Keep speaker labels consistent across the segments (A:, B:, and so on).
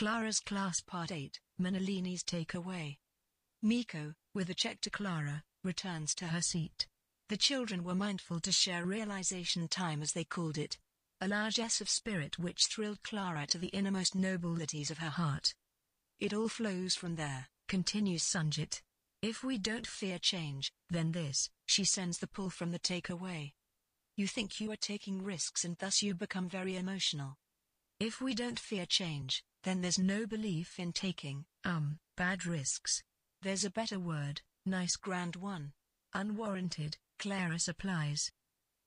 A: Clara's Class Part 8, Mrinalini's Takeaway. Miko, with a check to Clara, returns to her seat. The children were mindful to share realization time as they called it. A largesse of spirit which thrilled Clara to the innermost nobilities of her heart. It all flows from there, continues Sanjit. If we don't fear change, then this, she sends the pull from the takeaway. You think you are taking risks and thus you become very emotional. If we don't fear change, then there's no belief in taking, um, bad risks. There's a better word, nice grand one. Unwarranted, Clara supplies.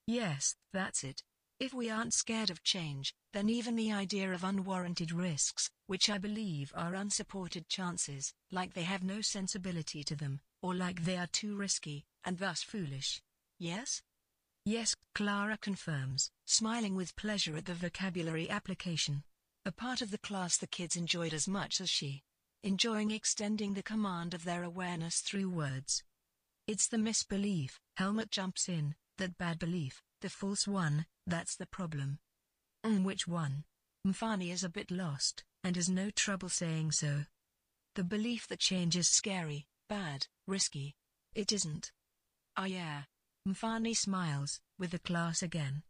A: Yes, that's it. If we aren't scared of change, then even the idea of unwarranted risks, which I believe are unsupported chances, like they have no sensibility to them, or like they are too risky, and thus foolish. Yes? Yes, Clara confirms, smiling with pleasure at the vocabulary application. A part of the class the kids enjoyed as much as she. Enjoying extending the command of their awareness through words. It's the misbelief, Helmut jumps in, that bad belief, the false one, that's the problem. And which one? Mfani is a bit lost, and has no trouble saying so. The belief that change is scary, bad, risky. It isn't. Ah yeah. Mfani smiles, with the class again.